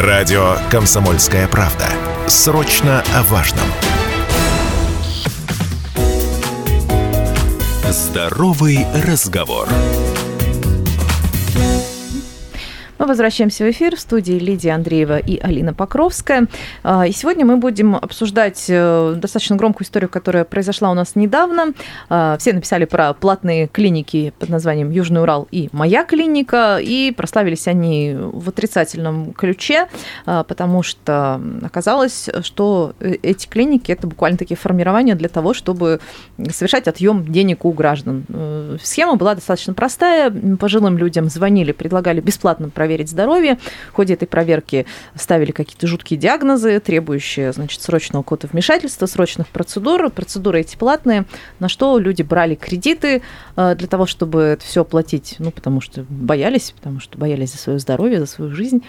Радио «Комсомольская правда». Срочно о важном. Здоровый разговор. Возвращаемся в эфир в студии Лидия Андреева и Алина Покровская. А, и сегодня мы будем обсуждать э, достаточно громкую историю, которая произошла у нас недавно. А, все написали про платные клиники под названием Южный Урал и Моя клиника, и прославились они в отрицательном ключе, а, потому что оказалось, что э, эти клиники это буквально такие формирования для того, чтобы совершать отъем денег у граждан. Э, схема была достаточно простая. Пожилым людям звонили, предлагали бесплатно проверить проверить здоровье. В ходе этой проверки ставили какие-то жуткие диагнозы, требующие значит, срочного кода вмешательства, срочных процедур. Процедуры эти платные, на что люди брали кредиты э, для того, чтобы это все оплатить, ну, потому что боялись, потому что боялись за свое здоровье, за свою жизнь.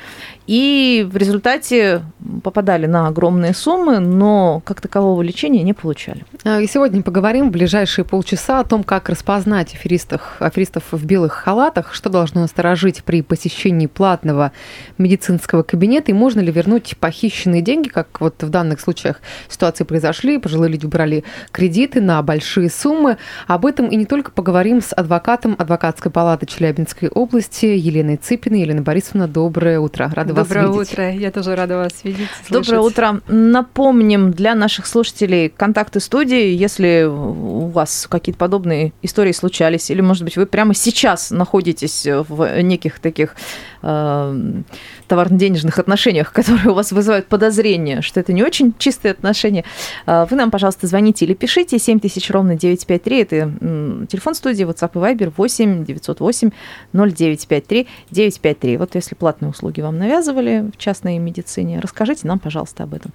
И в результате попадали на огромные суммы, но как такового лечения не получали. А, и сегодня поговорим в ближайшие полчаса о том, как распознать аферистов, аферистов в белых халатах, что должно насторожить при посещении платного медицинского кабинета, и можно ли вернуть похищенные деньги, как вот в данных случаях ситуации произошли, пожилые люди брали кредиты на большие суммы. Об этом и не только поговорим с адвокатом адвокатской палаты Челябинской области Еленой Цыпиной. Елена Борисовна, доброе утро. Рада доброе вас видеть. Доброе утро. Я тоже рада вас видеть. Слышать. Доброе утро. Напомним для наших слушателей контакты студии, если у вас какие-то подобные истории случались, или, может быть, вы прямо сейчас находитесь в неких таких э, товарно-денежных отношениях, которые у вас вызывают подозрение, что это не очень чистые отношения, э, вы нам, пожалуйста, звоните или пишите 7000 ровно 953, это телефон студии WhatsApp и Viber 8 908 0953 953. Вот если платные услуги вам навязывали в частной медицине, расскажите нам, пожалуйста, об этом.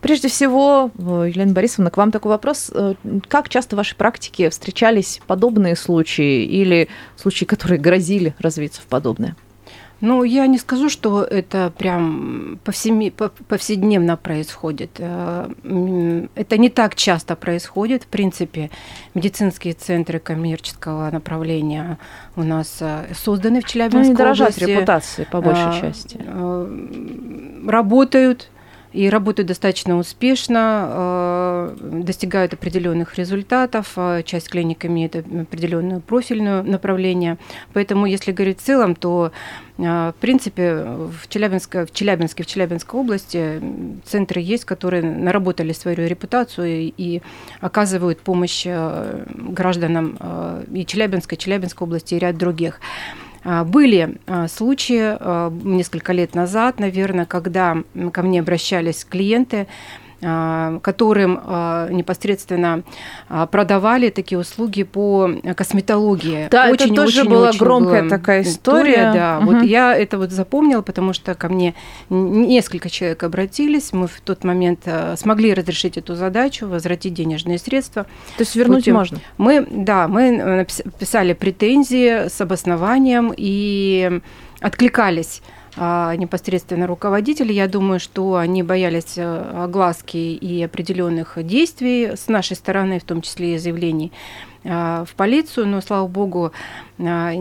Прежде всего, э, Елена Борисовна, к вам такой вопрос. Э, как часто в вашей практике встречались подобные случаи или случаи, которые грозили развиться в подобное? Ну, я не скажу, что это прям повсеми, повседневно происходит. Э, это не так часто происходит. В принципе, медицинские центры коммерческого направления у нас э, созданы в Челябинской ну, не дорожат репутацией, по большей а, части. Работают и работают достаточно успешно, э, достигают определенных результатов. Э, часть клиник имеет определенное профильное направление. Поэтому, если говорить в целом, то э, в принципе, в Челябинске, в Челябинске, в Челябинской области центры есть, которые наработали свою репутацию и оказывают помощь гражданам и Челябинской, Челябинской области и ряд других. А, были а, случаи а, несколько лет назад, наверное, когда ко мне обращались клиенты, которым а, непосредственно а, продавали такие услуги по косметологии. Да, очень, это тоже очень, была очень громкая была такая история. история да, угу. вот я это вот запомнила, потому что ко мне несколько человек обратились, мы в тот момент смогли разрешить эту задачу, возвратить денежные средства. То есть вернуть Путем. можно? Мы, да, мы писали претензии с обоснованием и откликались непосредственно руководители. Я думаю, что они боялись э, огласки и определенных действий с нашей стороны, в том числе и заявлений а, в полицию, но, слава богу, а,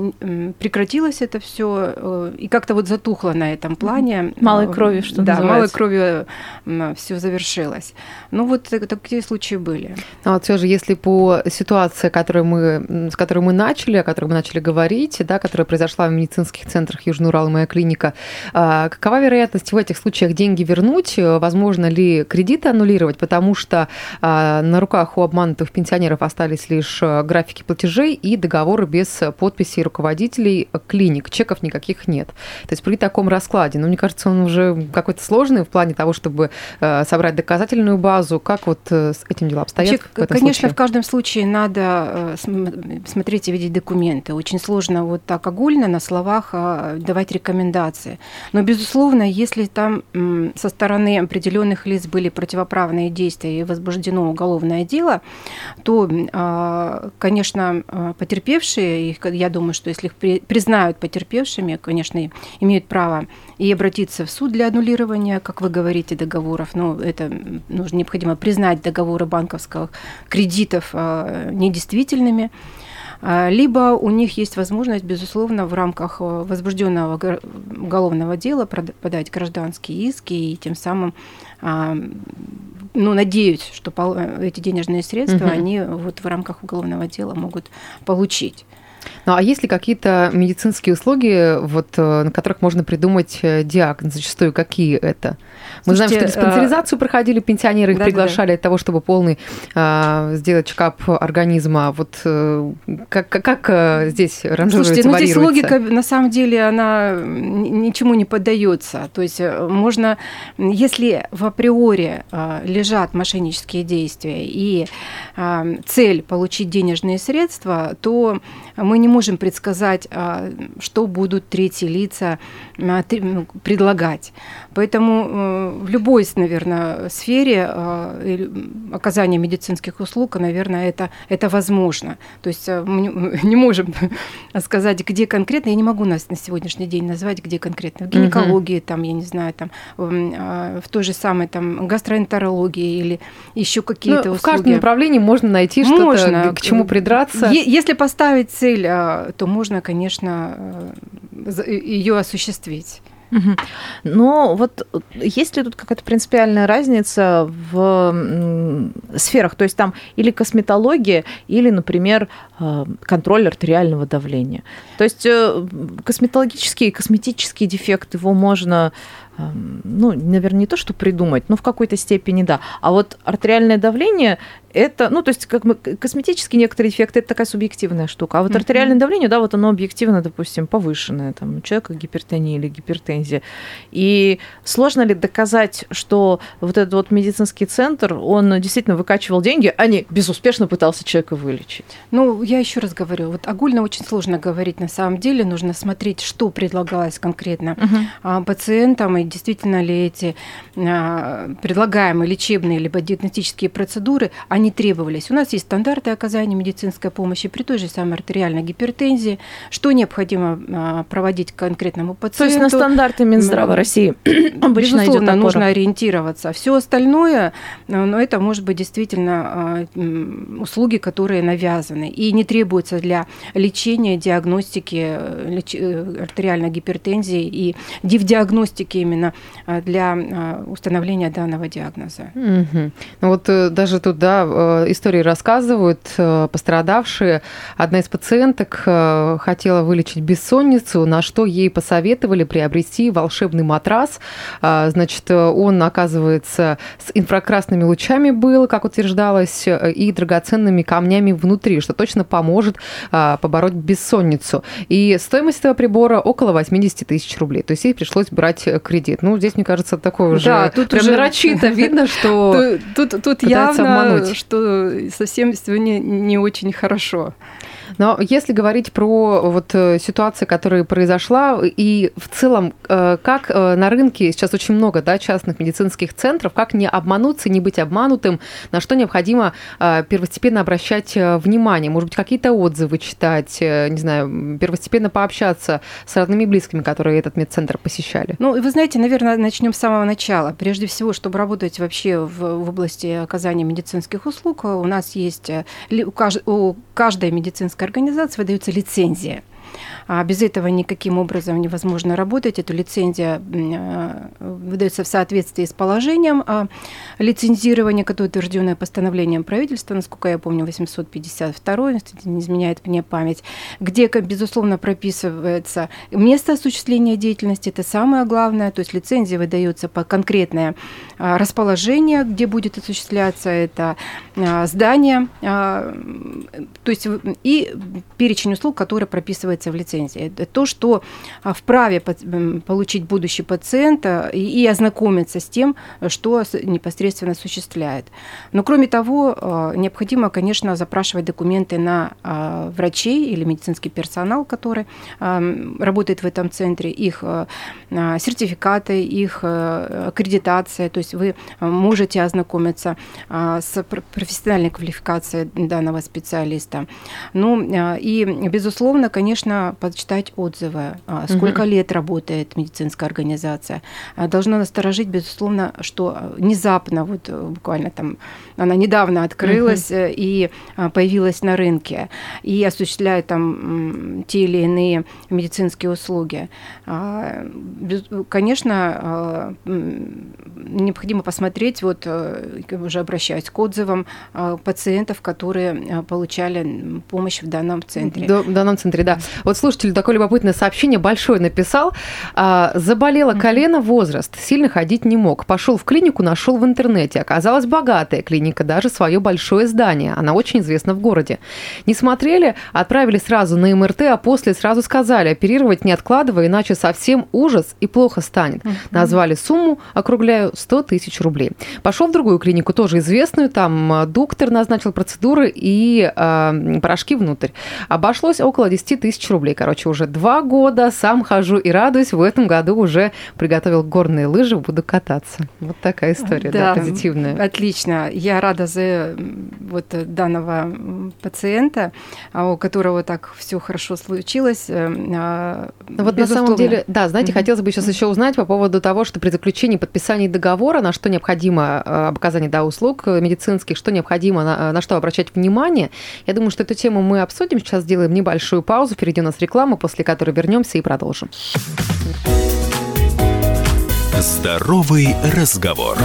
прекратилось это все э, и как-то вот затухло на этом плане. Малой крови, что Да, называется. малой кровью все завершилось. Ну вот такие случаи были. А вот все же, если по ситуации, которую мы, с которой мы начали, о которой мы начали говорить, да, которая произошла в медицинских центрах Южный Урал, моя клиника, а, какова вероятность в этих случаях деньги вернуть? Возможно ли кредиты аннулировать? Потому что на руках у обманутых пенсионеров остались лишь графики платежей и договоры без подписей руководителей клиник, чеков никаких нет. То есть при таком раскладе, ну, мне кажется, он уже какой-то сложный в плане того, чтобы э, собрать доказательную базу. Как вот э, с этим дела обстоят? Вообще, в конечно, случае? в каждом случае надо э, смотреть и видеть документы. Очень сложно вот так огульно на словах давать рекомендации. Но, безусловно, если там со стороны определенных лиц были противоправные действия и возбуждено уголовное дело, то, конечно, потерпевшие, их я думаю, что если их признают потерпевшими, конечно, имеют право и обратиться в суд для аннулирования, как вы говорите, договоров. Но это нужно необходимо признать договоры банковских кредитов а, недействительными. либо у них есть возможность, безусловно, в рамках возбужденного уголовного дела подать гражданские иски и тем самым ну, надеюсь, что эти денежные средства угу. они вот в рамках уголовного дела могут получить. Ну а есть ли какие-то медицинские услуги, вот, э, на которых можно придумать э, диагноз? Зачастую какие это? Мы Слушайте, знаем, что диспансеризацию а... проходили пенсионеры, их да, приглашали да. для того, чтобы полный а, сделать чекап организма. Вот как, как здесь ранжируется, Слушайте, ну здесь логика, на самом деле, она ничему не поддается. То есть можно, если в априори лежат мошеннические действия и цель получить денежные средства, то мы не можем предсказать, а, что будут третьи лица а, ну, предлагать. Поэтому э, в любой, наверное, сфере а, оказания медицинских услуг, наверное, это, это возможно. То есть э, мы не можем сказать, где конкретно, я не могу нас на сегодняшний день назвать, где конкретно. В гинекологии, там, я не знаю, там, в той же самой там, гастроэнтерологии или еще какие-то ну, услуги. В каждом направлении можно найти что-то, к чему придраться. Если поставить цель, то можно, конечно, э, ее осуществить. Угу. Но вот есть ли тут какая-то принципиальная разница в сферах? То есть там или косметология, или, например, э, контроль артериального давления. То есть э, косметологический и косметический дефект его можно ну, наверное, не то, что придумать, но в какой-то степени да. А вот артериальное давление это, ну, то есть как мы, косметические некоторые эффекты, это такая субъективная штука. А вот артериальное давление, да, вот оно объективно, допустим, повышенное, там, у человека гипертония или гипертензия. И сложно ли доказать, что вот этот вот медицинский центр, он действительно выкачивал деньги, а не безуспешно пытался человека вылечить? Ну, я еще раз говорю, вот огульно очень сложно говорить на самом деле, нужно смотреть, что предлагалось конкретно mm-hmm. пациентам, и действительно ли эти а, предлагаемые лечебные либо диагностические процедуры, они требовались. У нас есть стандарты оказания медицинской помощи при той же самой артериальной гипертензии, что необходимо а, проводить конкретному пациенту. То есть на стандарты Минздрава России обычно Безусловно, идет нужно ориентироваться. Все остальное, но ну, это может быть действительно а, услуги, которые навязаны и не требуются для лечения, диагностики леч... Э, артериальной гипертензии и диагностики именно а, для установления данного диагноза. Угу. Ну вот э, даже тут, да, Э, истории рассказывают э, пострадавшие. Одна из пациенток хотела вылечить бессонницу, на что ей посоветовали приобрести волшебный матрас. Значит, он, оказывается, с инфракрасными лучами был, как утверждалось, и драгоценными камнями внутри, что точно поможет побороть бессонницу. И стоимость этого прибора около 80 тысяч рублей. То есть ей пришлось брать кредит. Ну, здесь, мне кажется, такое уже да, тут прям уже... нарочито видно, что тут, тут, явно, обмануть что совсем сегодня не очень хорошо. Но если говорить про вот э, ситуацию, которая произошла, и в целом, э, как э, на рынке сейчас очень много да, частных медицинских центров, как не обмануться, не быть обманутым, на что необходимо первостепенно обращать внимание, может быть, какие-то отзывы читать, не знаю, первостепенно пообщаться с родными и близкими, которые этот медцентр посещали? Ну, вы знаете, наверное, начнем с самого начала. Прежде всего, чтобы работать вообще в, в области оказания медицинских услуг, у нас есть у каждой медицинской организации выдается лицензия. А без этого никаким образом невозможно работать. Эта лицензия а, выдается в соответствии с положением о лицензировании, которое утвержденное постановлением правительства, насколько я помню, 852, если не изменяет мне память, где, безусловно, прописывается место осуществления деятельности, это самое главное, то есть лицензия выдается по конкретное а, расположение, где будет осуществляться это а, здание, то есть и перечень услуг, который прописывается в лицензии лицензии. Это то, что а, вправе получить будущий пациент а, и ознакомиться с тем, что непосредственно осуществляет. Но кроме того, а, необходимо, конечно, запрашивать документы на врачей или медицинский персонал, который работает в этом центре, их сертификаты, их аккредитация. То есть вы можете ознакомиться с профессиональной квалификацией данного специалиста. Ну и, безусловно, конечно, конечно, почитать отзывы, а, сколько угу. лет работает медицинская организация. А, должна насторожить, безусловно, что внезапно, вот э, буквально там, она недавно открылась угу. и появилась на рынке и осуществляет там те или иные медицинские услуги. Конечно, необходимо посмотреть, вот э, уже обращаюсь к отзывам пациентов, которые получали помощь в данном центре. В данном центре, да. Вот слушатель такое любопытное сообщение большое написал. А, заболело колено, возраст, сильно ходить не мог. Пошел в клинику, нашел в интернете. Оказалась богатая клиника, даже свое большое здание. Она очень известна в городе. Не смотрели, отправили сразу на МРТ, а после сразу сказали, оперировать не откладывая, иначе совсем ужас и плохо станет. Назвали сумму, округляю, 100 тысяч рублей. Пошел в другую клинику, тоже известную, там а, доктор назначил процедуры и э, порошки внутрь. Обошлось около 10 тысяч рублей. Короче, уже два года сам хожу и радуюсь. В этом году уже приготовил горные лыжи, буду кататься. Вот такая история, да, да позитивная. Отлично. Я рада за вот данного пациента, а, у которого так все хорошо случилось. Э, а, ну вот на самом деле, да, знаете, mm-hmm. хотелось бы сейчас еще узнать по поводу того, что при заключении подписании договора, на что необходимо э, об оказании да, услуг медицинских, что необходимо, на, на что обращать внимание. Я думаю, что эту тему мы обсудим. Сейчас сделаем небольшую паузу. Впереди у нас реклама, после которой вернемся и продолжим. Здоровый разговор.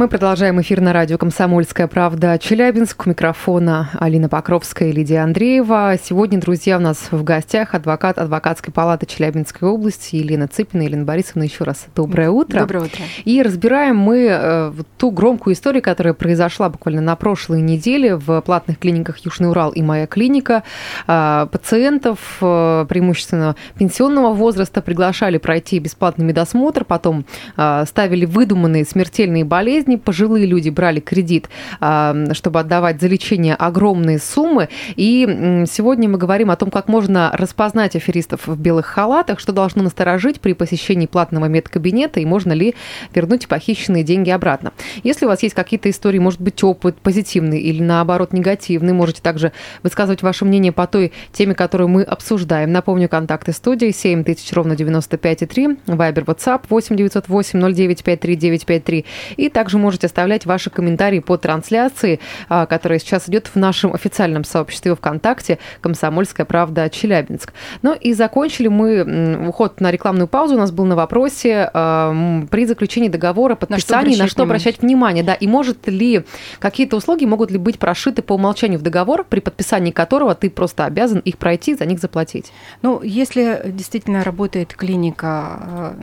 Мы продолжаем эфир на радио «Комсомольская правда» Челябинск. У микрофона Алина Покровская и Лидия Андреева. Сегодня, друзья, у нас в гостях адвокат адвокатской палаты Челябинской области Елена Цыпина. Елена Борисовна, еще раз доброе утро. Доброе утро. И разбираем мы э, ту громкую историю, которая произошла буквально на прошлой неделе в платных клиниках Южный Урал и моя клиника. Э, пациентов, э, преимущественно пенсионного возраста, приглашали пройти бесплатный медосмотр, потом ставили выдуманные смертельные болезни, жизни пожилые люди брали кредит, а, чтобы отдавать за лечение огромные суммы. И сегодня мы говорим о том, как можно распознать аферистов в белых халатах, что должно насторожить при посещении платного медкабинета и можно ли вернуть похищенные деньги обратно. Если у вас есть какие-то истории, может быть, опыт позитивный или наоборот негативный, можете также высказывать ваше мнение по той теме, которую мы обсуждаем. Напомню, контакты студии 7000 ровно 95,3, Вайбер, WhatsApp 8 908 0953 953 и также можете оставлять ваши комментарии по трансляции, а, которая сейчас идет в нашем официальном сообществе ВКонтакте «Комсомольская правда Челябинск». Ну и закончили мы уход на рекламную паузу. У нас был на вопросе а, при заключении договора, подписании, на что, на что обращать внимание. Да, и может ли какие-то услуги могут ли быть прошиты по умолчанию в договор, при подписании которого ты просто обязан их пройти, за них заплатить? Ну, если действительно работает клиника а,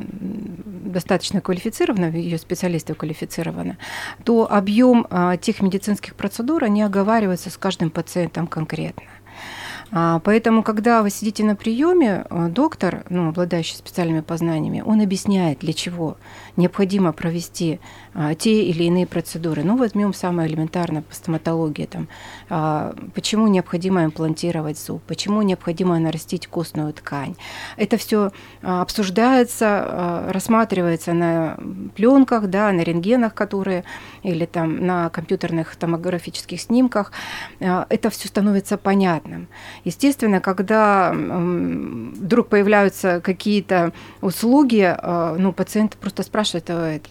достаточно квалифицирована, ее специалисты квалифицированы, стороны, то объем а, тех медицинских процедур, они оговариваются с каждым пациентом конкретно. А, поэтому, когда вы сидите на приеме, а, доктор, ну, обладающий специальными познаниями, он объясняет, для чего необходимо провести а, те или иные процедуры. Ну, возьмем самое элементарное по стоматологии. Там, а, почему необходимо имплантировать зуб, почему необходимо нарастить костную ткань. Это все а, обсуждается, а, рассматривается на пленках, да, на рентгенах, которые, или там на компьютерных томографических снимках. А, это все становится понятным. Естественно, когда вдруг появляются какие-то услуги, а, ну, пациент просто спрашивает,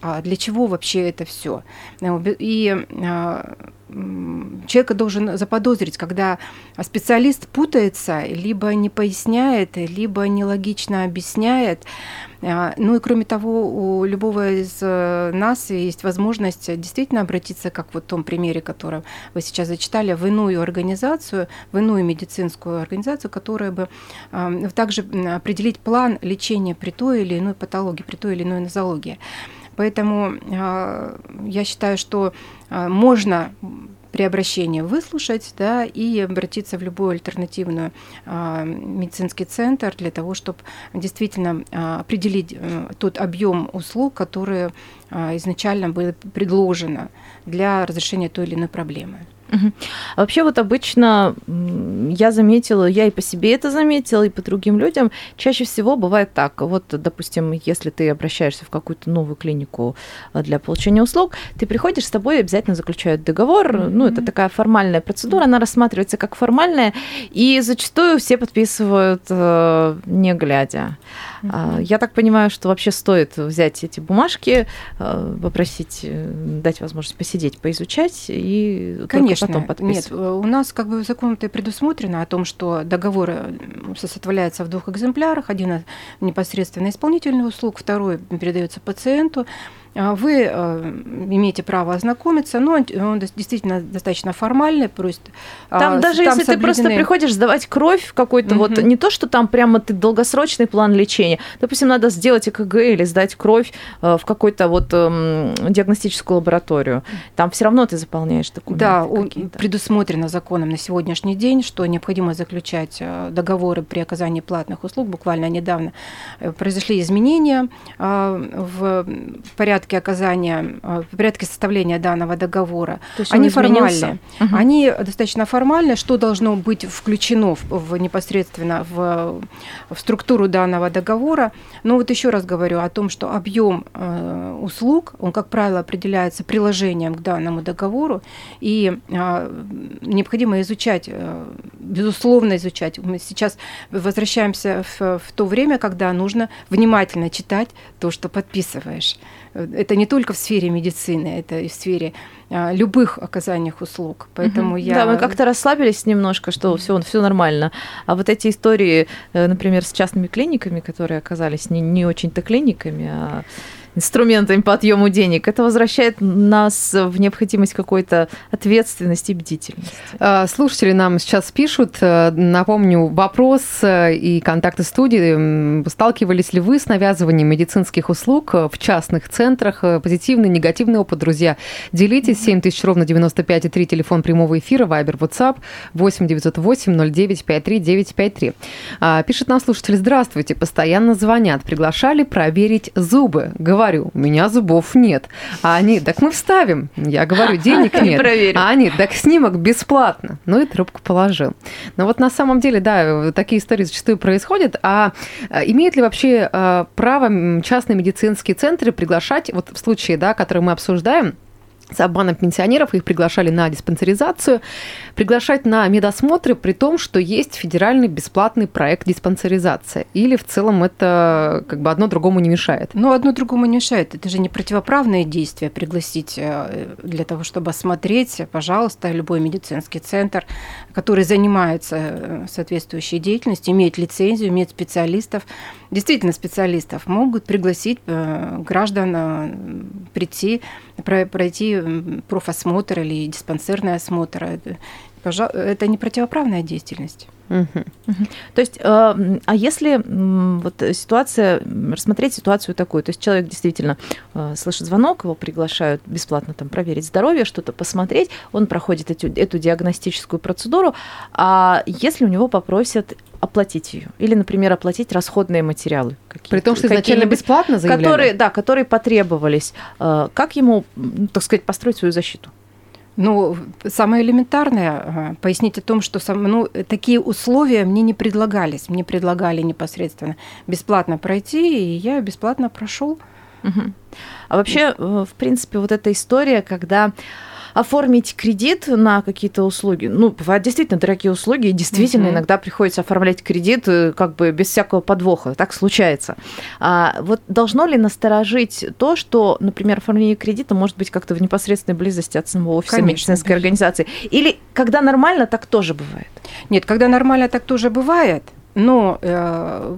а для чего вообще это все? И а, человека должен заподозрить, когда специалист путается, либо не поясняет, либо нелогично объясняет. А, ну и кроме того, у любого из э, нас есть возможность действительно обратиться, как вот в том примере, который вы сейчас зачитали, в иную организацию, в иную медицинскую организацию, которая бы также определить план лечения при той или иной патологии, при той или иной нозологии. Поэтому а, я считаю, что а, можно при обращении выслушать да, и обратиться в любой альтернативный а, медицинский центр для того, чтобы действительно определить э, тот объем услуг, которые изначально были предложены для разрешения той или иной проблемы. Угу. А вообще вот обычно я заметила, я и по себе это заметила, и по другим людям, чаще всего бывает так. Вот, допустим, если ты обращаешься в какую-то новую клинику э, для получения услуг, ты приходишь, с тобой обязательно заключают договор, mm-hmm. ну, это такая формальная процедура, она рассматривается как формальная, и зачастую все подписывают э, не глядя. Mm-hmm. Я так понимаю, что вообще стоит взять эти бумажки, э, попросить, дать возможность посидеть, поизучать и Конечно, потом подписывать. Нет, у нас как бы это предусмотрено о том, что договоры составляются в двух экземплярах. Один непосредственно исполнительный услуг, второй передается пациенту. А вы э, имеете право ознакомиться, но он действительно достаточно формальный, просто там даже там если соблюдены... ты просто приходишь сдавать кровь какой-то, угу. вот не то, что там прямо ты долгосрочный план лечения, допустим, надо сделать ЭКГ или сдать кровь э, в какую-то вот эм, диагностическую лабораторию, там все равно ты заполняешь документы. Да, предусмотрено законом на сегодняшний день, что необходимо заключать э, договоры при оказании платных услуг. Буквально недавно произошли изменения в порядке порядке оказания, э, в порядке составления данного договора, они формальные. Угу. Они достаточно формальные, что должно быть включено в, в непосредственно в, в структуру данного договора. Но вот еще раз говорю о том, что объем э, услуг, он, как правило, определяется приложением к данному договору, и э, необходимо изучать, э, безусловно изучать. Мы сейчас возвращаемся в, в то время, когда нужно внимательно читать то, что подписываешь это не только в сфере медицины, это и в сфере а, любых оказаниях услуг. Поэтому угу. я... Да, мы как-то расслабились немножко, что все, все нормально. А вот эти истории, э, например, с частными клиниками, которые оказались не, не очень-то клиниками, а инструментами по отъему денег, это возвращает нас в необходимость какой-то ответственности и бдительности. А, слушатели нам сейчас пишут. Э, напомню, вопрос э, и контакты студии. Сталкивались ли вы с навязыванием медицинских услуг в частных центрах? Позитивный, негативный опыт, друзья. Делитесь. 7 тысяч ровно 95 и 3 телефон прямого эфира, Вайбер, WhatsApp 8 908 09 53 953. Пишет нам слушатель. Здравствуйте. Постоянно звонят. Приглашали проверить зубы. Говорят, говорю, у меня зубов нет. А они, так мы вставим. Я говорю, денег нет. Проверим. А они, так снимок бесплатно. Ну и трубку положил. Но вот на самом деле, да, такие истории зачастую происходят. А, а имеют ли вообще а, право частные медицинские центры приглашать, вот в случае, да, который мы обсуждаем, с обманом пенсионеров, их приглашали на диспансеризацию, приглашать на медосмотры, при том, что есть федеральный бесплатный проект диспансеризация. Или в целом это как бы одно другому не мешает? Ну, одно другому не мешает. Это же не противоправное действие пригласить э, для того, чтобы осмотреть, пожалуйста, любой медицинский центр, который занимается э, соответствующей деятельностью, имеет лицензию, имеет специалистов. Действительно, специалистов могут пригласить э, граждан прийти, пройти профосмотр или диспансерный осмотр. Это не противоправная деятельность. Угу. Угу. То есть, э, а если вот ситуация, рассмотреть ситуацию такую, то есть человек действительно э, слышит звонок, его приглашают бесплатно там проверить здоровье, что-то посмотреть, он проходит эту, эту диагностическую процедуру, а если у него попросят оплатить ее. Или, например, оплатить расходные материалы. При том, что изначально бесплатно заявляли? Которые, да, которые потребовались. Э, как ему, так сказать, построить свою защиту? Ну, самое элементарное пояснить о том, что сам, ну, такие условия мне не предлагались. Мне предлагали непосредственно бесплатно пройти, и я бесплатно прошел. Угу. А вообще, э, в принципе, вот эта история, когда оформить кредит на какие-то услуги. Ну, бывают действительно дорогие услуги, и действительно mm-hmm. иногда приходится оформлять кредит э, как бы без всякого подвоха. Так случается. А вот должно ли насторожить то, что, например, оформление кредита может быть как-то в непосредственной близости от самого офиса конечно, медицинской конечно. организации? Или когда нормально, так тоже бывает? Нет, когда нормально, так тоже бывает. Но э,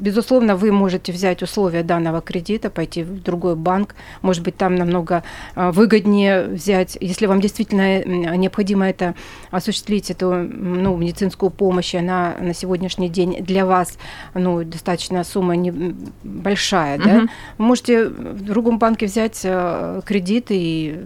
Безусловно, вы можете взять условия данного кредита, пойти в другой банк, может быть, там намного а, выгоднее взять, если вам действительно необходимо это осуществить, эту ну, медицинскую помощь, она на сегодняшний день для вас ну, достаточно сумма не большая, угу. да, вы можете в другом банке взять а, кредит и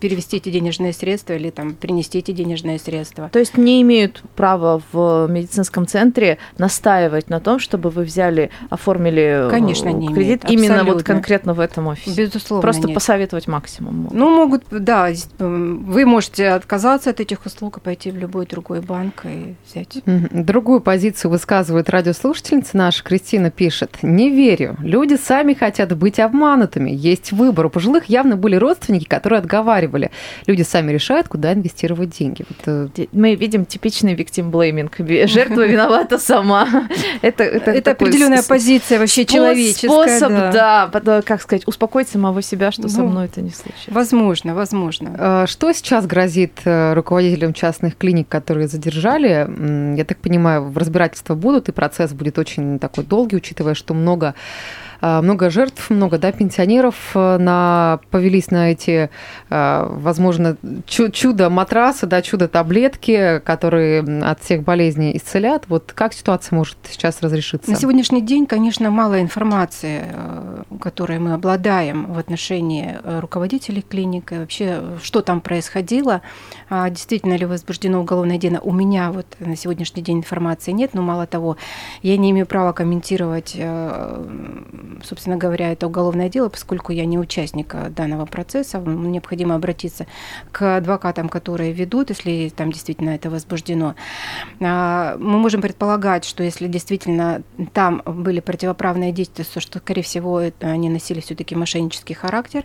перевести эти денежные средства или там принести эти денежные средства. То есть не имеют права в медицинском центре настаивать на том, чтобы вы взяли, оформили Конечно, не кредит имеет, именно абсолютно. вот конкретно в этом офисе? Безусловно, Просто нет. посоветовать максимум. могут. Ну, могут, да, м, вы можете отказаться от этих услуг и пойти в любой другой банк и взять. Другую позицию высказывает радиослушательница наша. Кристина пишет. Не верю. Люди сами хотят быть обманутыми. Есть выбор. У пожилых явно были родственники, которые отговаривали. Люди сами решают, куда инвестировать деньги. Вот, э, Мы видим типичный victim blaming. Жертва виновата сама. Это, это, Это, определенная позиция вообще спос- человеческая. Способ, да. да, как сказать, успокоить самого себя, что со Ну, мной это не случится. Возможно, возможно. э, Что сейчас грозит э, руководителям частных клиник, которые задержали? Я так понимаю, разбирательства будут, и процесс будет очень такой долгий, учитывая, что много много жертв, много да, пенсионеров э, на, повелись на эти, э, возможно, чу- чудо-матрасы, да, чудо-таблетки, которые от всех болезней исцелят. Вот как ситуация может сейчас разрешиться? На сегодняшний день, конечно, мало информации, э, которой мы обладаем в отношении руководителей клиник вообще, что там происходило. А Действительно ли возбуждено уголовное дело? У меня вот на сегодняшний день информации нет, но мало того, я не имею права комментировать, собственно говоря, это уголовное дело, поскольку я не участник э, данного процесса. Необходимо обратиться к адвокатам, которые ведут, если там действительно это возбуждено. А, Мы можем предполагать, что если действительно там были противоправные действия, то что, скорее всего, они носили все-таки мошеннический характер.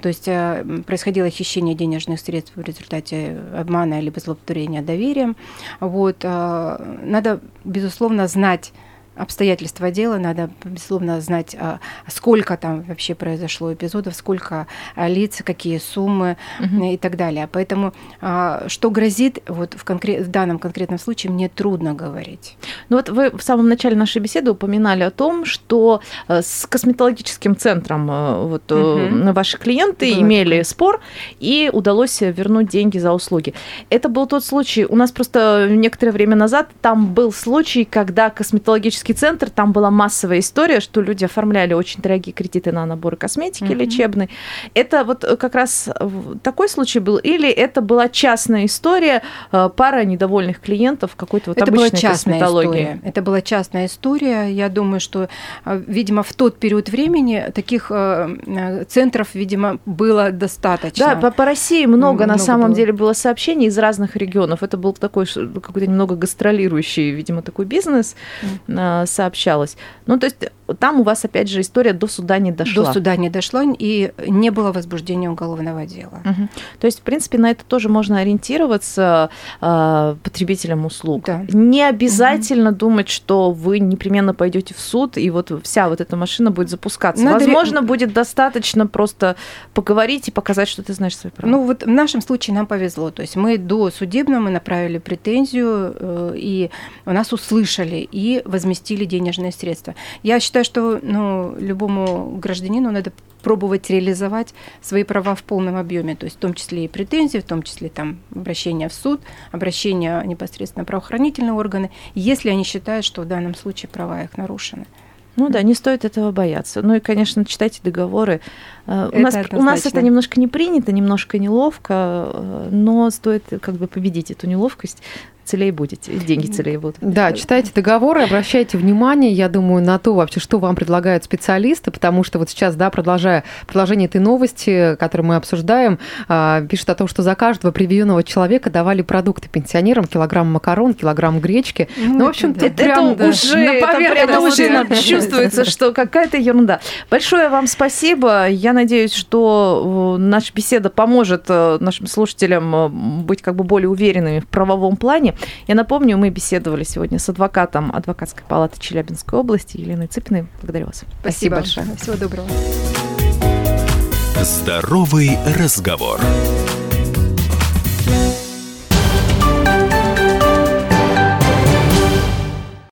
То есть м, происходило хищение денежных средств в результате обмана либо злоупотребления доверием. Вот. а, Надо, безусловно, знать обстоятельства дела, надо, безусловно, знать, а, сколько там вообще произошло эпизодов, сколько а, лиц, какие суммы и так далее. Поэтому а, что грозит вот в, конкрет, в данном конкретном случае, мне трудно говорить. Ну вот вы в самом начале нашей беседы упоминали о том, что э, с косметологическим центром э, вот, Мгм. ваши клиенты Было имели такое. спор, и удалось вернуть деньги за услуги. Это был тот случай, у нас просто некоторое время назад там был случай, когда косметологический центр, там была массовая история, что люди оформляли очень дорогие кредиты на наборы косметики Мгм. лечебной. Это вот э, как раз в- такой случай был, или это была частная история, э, пара недовольных клиентов какой-то вот это была обычной частная косметологии? история. Это была частная история. Я думаю, что, видимо, в тот период времени таких э, э, центров, видимо, было достаточно. Да, по, по России много, на Много самом было. деле было сообщений из разных регионов. Это был такой какой-то немного гастролирующий, видимо, такой бизнес а, сообщалось. Ну, то есть там у вас, опять же, история до суда не дошла. До суда не дошло, и не было возбуждения уголовного дела. Мгм. То есть, в принципе, на это тоже можно ориентироваться а, потребителям услуг. Да. Не обязательно думать, что вы непременно пойдете в суд, и вот вся вот эта машина будет запускаться. Надо ре- Возможно, будет достаточно просто поговорить и показать, что ты знаешь свои права. Ну вот в нашем случае нам повезло. То есть мы до судебного мы направили претензию, э, и у нас услышали и возместили денежные средства. Я считаю, что ну, любому гражданину надо пробовать реализовать свои права в полном объеме, то есть в том числе и претензии, в том числе там обращение в суд, обращение непосредственно в правоохранительные органы, если они считают, что в данном случае права их нарушены. Ну да, не стоит этого бояться. Ну и, конечно, читайте договоры. Э, У Это нас, у нас это немножко не принято, немножко неловко, э, но стоит как бы победить эту неловкость, целее будете, деньги целее будут. Да, читайте договоры, обращайте внимание, я думаю, на то вообще, что вам предлагают специалисты, потому что вот сейчас, да, продолжая продолжение этой новости, которую мы обсуждаем, а, пишет о том, что за каждого приведенного человека давали продукты пенсионерам, килограмм макарон, килограмм гречки. Ну, в общем, это прям, это да, уже, на прям- это поверхности. уже чувствуется, что какая-то ерунда. Большое вам спасибо. Я надеюсь, что э, наша беседа поможет э, нашим слушателям э, быть как бы более уверенными в правовом плане. Я напомню, мы беседовали сегодня с адвокатом адвокатской палаты Челябинской области Еленой Цыпиной. Благодарю вас. Спасибо большое. Всего доброго. Здоровый разговор.